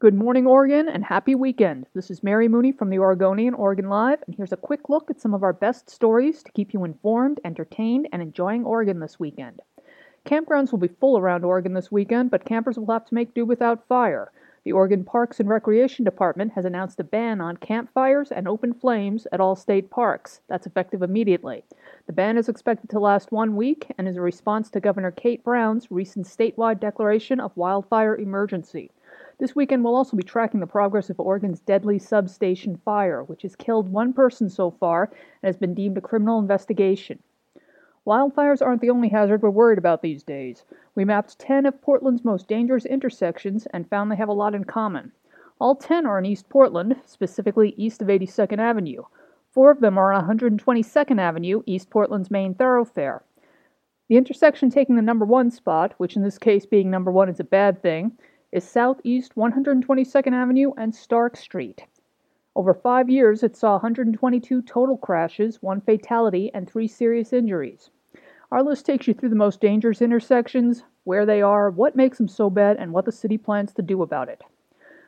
Good morning, Oregon, and happy weekend. This is Mary Mooney from the Oregonian Oregon Live, and here's a quick look at some of our best stories to keep you informed, entertained, and enjoying Oregon this weekend. Campgrounds will be full around Oregon this weekend, but campers will have to make do without fire. The Oregon Parks and Recreation Department has announced a ban on campfires and open flames at all state parks. That's effective immediately. The ban is expected to last one week and is a response to Governor Kate Brown's recent statewide declaration of wildfire emergency. This weekend we'll also be tracking the progress of Oregon's deadly substation fire, which has killed one person so far and has been deemed a criminal investigation. Wildfires aren't the only hazard we're worried about these days. We mapped 10 of Portland's most dangerous intersections and found they have a lot in common. All 10 are in East Portland, specifically east of 82nd Avenue. Four of them are on 122nd Avenue, East Portland's main thoroughfare. The intersection taking the number one spot, which in this case being number one is a bad thing, is Southeast 122nd Avenue and Stark Street. Over five years, it saw 122 total crashes, one fatality, and three serious injuries. Our list takes you through the most dangerous intersections, where they are, what makes them so bad, and what the city plans to do about it.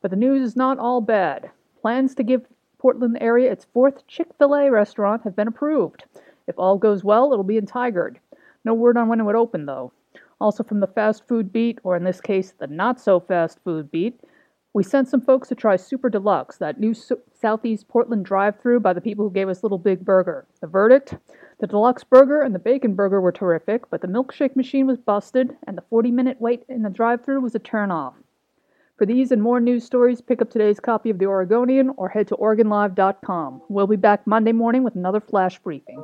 But the news is not all bad. Plans to give Portland area its fourth Chick fil A restaurant have been approved. If all goes well, it'll be in Tigard. No word on when it would open, though. Also, from the fast food beat, or in this case, the not so fast food beat, we sent some folks to try Super Deluxe, that new Southeast Portland drive through by the people who gave us Little Big Burger. The verdict? The deluxe burger and the bacon burger were terrific, but the milkshake machine was busted, and the 40 minute wait in the drive through was a turnoff. For these and more news stories, pick up today's copy of The Oregonian or head to OregonLive.com. We'll be back Monday morning with another flash briefing.